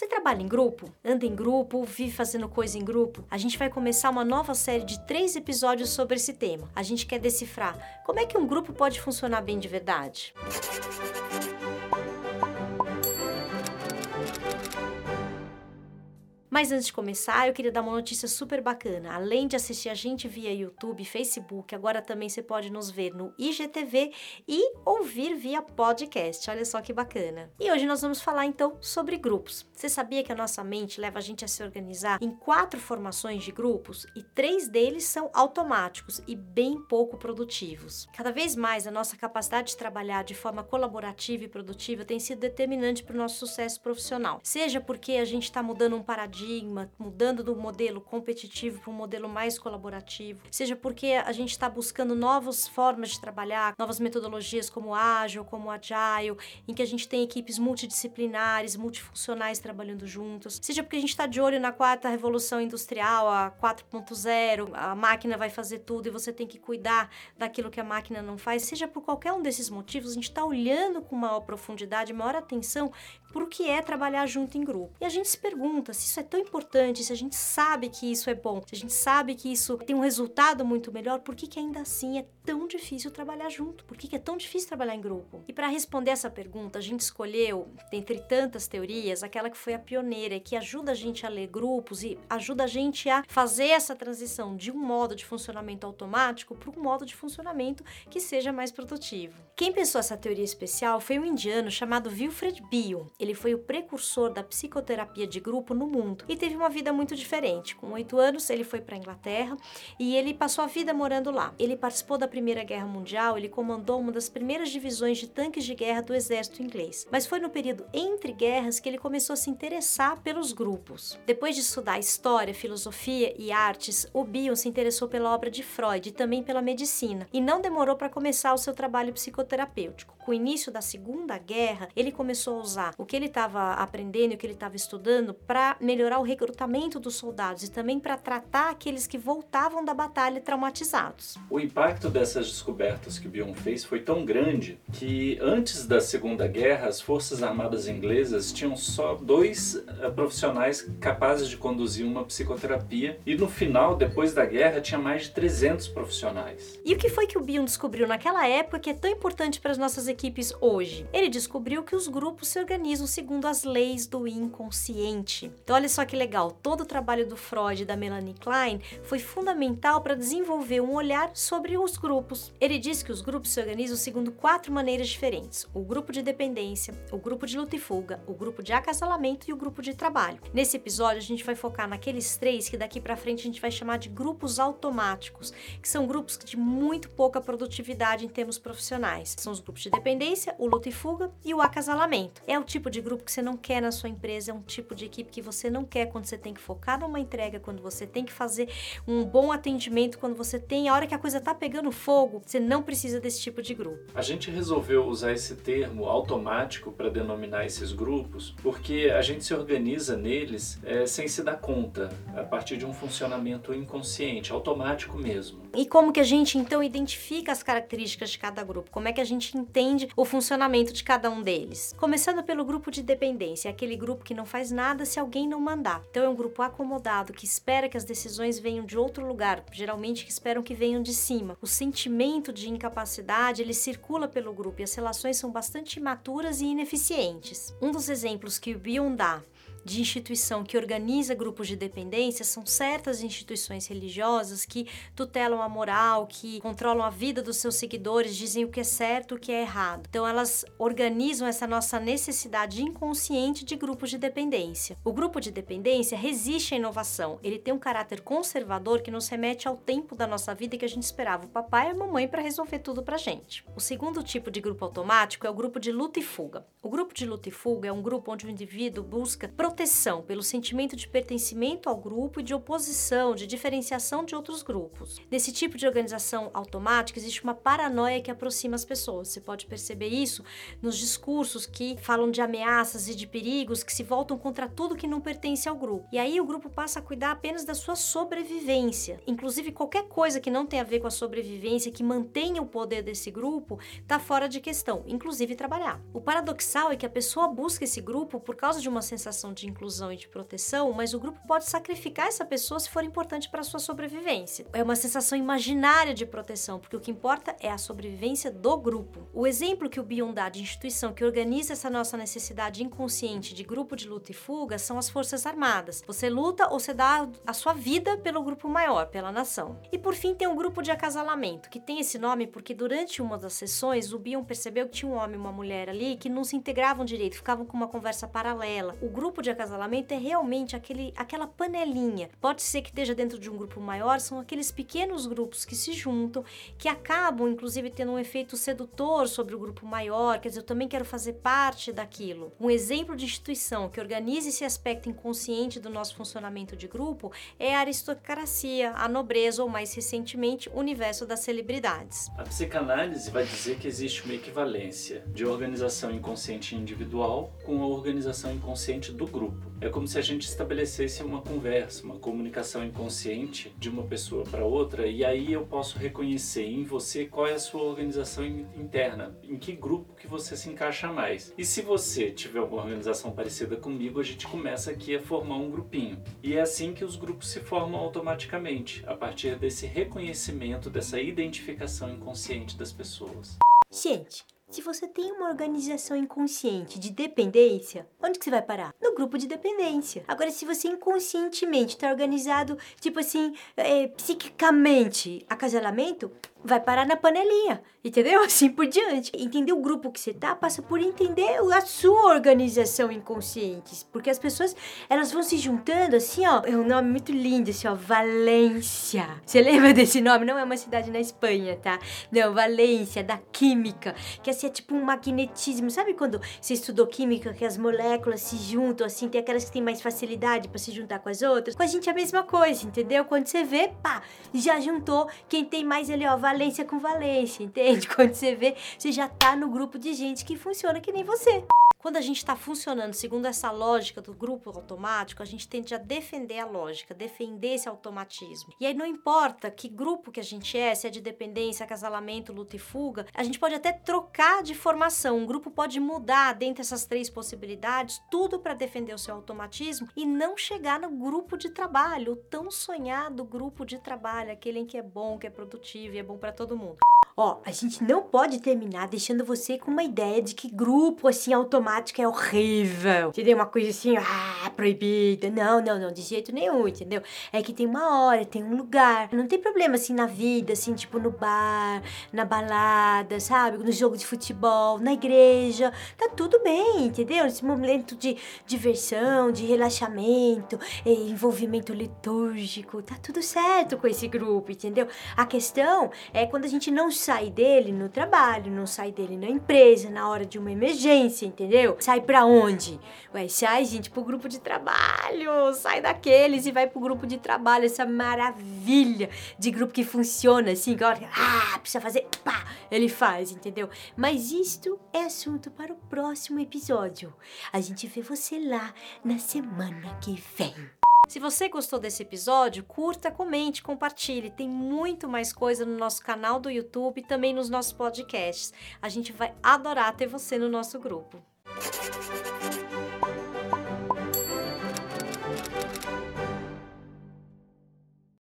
Você trabalha em grupo? Anda em grupo? Vive fazendo coisa em grupo? A gente vai começar uma nova série de três episódios sobre esse tema. A gente quer decifrar como é que um grupo pode funcionar bem de verdade. Mas antes de começar, eu queria dar uma notícia super bacana. Além de assistir a gente via YouTube, Facebook, agora também você pode nos ver no IGTV e ouvir via podcast. Olha só que bacana. E hoje nós vamos falar então sobre grupos. Você sabia que a nossa mente leva a gente a se organizar em quatro formações de grupos e três deles são automáticos e bem pouco produtivos? Cada vez mais a nossa capacidade de trabalhar de forma colaborativa e produtiva tem sido determinante para o nosso sucesso profissional. Seja porque a gente está mudando um paradigma paradigma, mudando do modelo competitivo para um modelo mais colaborativo, seja porque a gente está buscando novas formas de trabalhar, novas metodologias como ágil, como agile, em que a gente tem equipes multidisciplinares, multifuncionais trabalhando juntos, seja porque a gente está de olho na quarta revolução industrial, a 4.0, a máquina vai fazer tudo e você tem que cuidar daquilo que a máquina não faz, seja por qualquer um desses motivos, a gente está olhando com maior profundidade, maior atenção para o que é trabalhar junto em grupo. E a gente se pergunta se isso é tão importante, se a gente sabe que isso é bom, se a gente sabe que isso tem um resultado muito melhor, por que, que ainda assim é tão difícil trabalhar junto? Por que, é tão difícil trabalhar em grupo? E para responder essa pergunta, a gente escolheu, dentre tantas teorias, aquela que foi a pioneira, que ajuda a gente a ler grupos e ajuda a gente a fazer essa transição de um modo de funcionamento automático para um modo de funcionamento que seja mais produtivo. Quem pensou essa teoria especial foi um indiano chamado Wilfred Bion. Ele foi o precursor da psicoterapia de grupo no mundo e teve uma vida muito diferente. Com oito anos, ele foi para a Inglaterra e ele passou a vida morando lá. Ele participou da Primeira Guerra Mundial, ele comandou uma das primeiras divisões de tanques de guerra do exército inglês. Mas foi no período entre guerras que ele começou a se interessar pelos grupos. Depois de estudar história, filosofia e artes, o Bion se interessou pela obra de Freud e também pela medicina, e não demorou para começar o seu trabalho psicoterapêutico. Com o início da Segunda Guerra, ele começou a usar o que ele estava aprendendo e o que ele estava estudando para melhorar o recrutamento dos soldados e também para tratar aqueles que voltavam da batalha traumatizados. O impacto dessas descobertas que Bion fez foi tão grande que antes da Segunda Guerra as Forças Armadas inglesas tinham só dois uh, profissionais capazes de conduzir uma psicoterapia e no final, depois da guerra, tinha mais de 300 profissionais. E o que foi que o Bion descobriu naquela época que é tão importante para as nossas equipes hoje? Ele descobriu que os grupos se organizam segundo as leis do inconsciente. Então olha só que legal, todo o trabalho do Freud e da Melanie Klein foi fundamental para desenvolver um olhar sobre os grupos. Ele diz que os grupos se organizam segundo quatro maneiras diferentes: o grupo de dependência, o grupo de luta e fuga, o grupo de acasalamento e o grupo de trabalho. Nesse episódio a gente vai focar naqueles três que daqui para frente a gente vai chamar de grupos automáticos, que são grupos de muito pouca produtividade em termos profissionais. São os grupos de dependência, o luta e fuga e o acasalamento. É o tipo de grupo que você não quer na sua empresa, é um tipo de equipe que você não quer quando você tem que focar numa entrega, quando você tem que fazer um bom atendimento, quando você tem a hora que a coisa tá pegando fogo, você não precisa desse tipo de grupo. A gente resolveu usar esse termo automático para denominar esses grupos, porque a gente se organiza neles é, sem se dar conta, a partir de um funcionamento inconsciente, automático mesmo. E como que a gente então identifica as características de cada grupo? Como é que a gente entende o funcionamento de cada um deles? Começando pelo grupo de dependência, é aquele grupo que não faz nada se alguém não mandar. Então é um grupo acomodado que espera que as decisões venham de outro lugar, geralmente que esperam que venham de cima. O sentimento de incapacidade, ele circula pelo grupo e as relações são bastante imaturas e ineficientes. Um dos exemplos que o Bion dá de instituição que organiza grupos de dependência são certas instituições religiosas que tutelam a moral, que controlam a vida dos seus seguidores, dizem o que é certo, o que é errado. Então elas organizam essa nossa necessidade inconsciente de grupos de dependência. O grupo de dependência resiste à inovação. Ele tem um caráter conservador que nos remete ao tempo da nossa vida que a gente esperava o papai e a mamãe para resolver tudo pra gente. O segundo tipo de grupo automático é o grupo de luta e fuga. O grupo de luta e fuga é um grupo onde o indivíduo busca proteção pelo sentimento de pertencimento ao grupo e de oposição, de diferenciação de outros grupos. Nesse tipo de organização automática existe uma paranoia que aproxima as pessoas. Você pode perceber isso nos discursos que falam de ameaças e de perigos que se voltam contra tudo que não pertence ao grupo. E aí o grupo passa a cuidar apenas da sua sobrevivência. Inclusive qualquer coisa que não tenha a ver com a sobrevivência, que mantenha o poder desse grupo, está fora de questão, inclusive trabalhar. O paradoxal é que a pessoa busca esse grupo por causa de uma sensação de de inclusão e de proteção, mas o grupo pode sacrificar essa pessoa se for importante para sua sobrevivência. É uma sensação imaginária de proteção, porque o que importa é a sobrevivência do grupo. O exemplo que o Bion dá de instituição que organiza essa nossa necessidade inconsciente de grupo de luta e fuga são as Forças Armadas. Você luta ou você dá a sua vida pelo grupo maior, pela nação. E por fim tem um grupo de acasalamento, que tem esse nome porque durante uma das sessões o Bion percebeu que tinha um homem e uma mulher ali que não se integravam direito, ficavam com uma conversa paralela. O grupo de acasalamento é realmente aquele, aquela panelinha. Pode ser que esteja dentro de um grupo maior, são aqueles pequenos grupos que se juntam, que acabam inclusive tendo um efeito sedutor sobre o grupo maior, quer dizer, eu também quero fazer parte daquilo. Um exemplo de instituição que organiza esse aspecto inconsciente do nosso funcionamento de grupo é a aristocracia, a nobreza ou mais recentemente o universo das celebridades. A psicanálise vai dizer que existe uma equivalência de organização inconsciente individual com a organização inconsciente do grupo. É como se a gente estabelecesse uma conversa, uma comunicação inconsciente de uma pessoa para outra e aí eu posso reconhecer em você qual é a sua organização interna, em que grupo que você se encaixa mais. E se você tiver uma organização parecida comigo, a gente começa aqui a formar um grupinho. E é assim que os grupos se formam automaticamente, a partir desse reconhecimento, dessa identificação inconsciente das pessoas. Gente, se você tem uma organização inconsciente de dependência, onde que você vai parar? No grupo de dependência. Agora, se você inconscientemente está organizado, tipo assim, é, psiquicamente, acasalamento, vai parar na panelinha, entendeu? Assim por diante. Entender o grupo que você tá passa por entender a sua organização inconsciente, porque as pessoas elas vão se juntando assim, ó. É um nome muito lindo, assim, ó, Valência. Você lembra desse nome? Não é uma cidade na Espanha, tá? Não, Valência da química, que assim é tipo um magnetismo. Sabe quando você estudou química que as moléculas se juntam assim, tem aquelas que têm mais facilidade para se juntar com as outras? Com a gente é a mesma coisa, entendeu? Quando você vê, pá, já juntou quem tem mais ali, ó, valência com valência, entende? Quando você vê, você já tá no grupo de gente que funciona que nem você. Quando a gente está funcionando segundo essa lógica do grupo automático, a gente tende a defender a lógica, defender esse automatismo. E aí não importa que grupo que a gente é, se é de dependência, acasalamento, luta e fuga, a gente pode até trocar de formação. Um grupo pode mudar dentre essas três possibilidades, tudo para defender o seu automatismo e não chegar no grupo de trabalho, o tão sonhado grupo de trabalho, aquele em que é bom, que é produtivo e é bom para todo mundo. Ó, a gente não pode terminar deixando você com uma ideia de que grupo assim automático é horrível. Entendeu? Uma coisa assim, ah, proibida. Não, não, não, de jeito nenhum, entendeu? É que tem uma hora, tem um lugar. Não tem problema assim na vida, assim, tipo no bar, na balada, sabe? No jogo de futebol, na igreja. Tá tudo bem, entendeu? Esse momento de diversão, de relaxamento, envolvimento litúrgico, tá tudo certo com esse grupo, entendeu? A questão é quando a gente não sai dele no trabalho, não sai dele na empresa, na hora de uma emergência, entendeu? Sai pra onde? Ué, sai, gente, pro grupo de trabalho, sai daqueles e vai pro grupo de trabalho, essa maravilha de grupo que funciona assim, hora, ah, precisa fazer, pá, ele faz, entendeu? Mas isto é assunto para o próximo episódio. A gente vê você lá na semana que vem. Se você gostou desse episódio, curta, comente, compartilhe. Tem muito mais coisa no nosso canal do YouTube e também nos nossos podcasts. A gente vai adorar ter você no nosso grupo.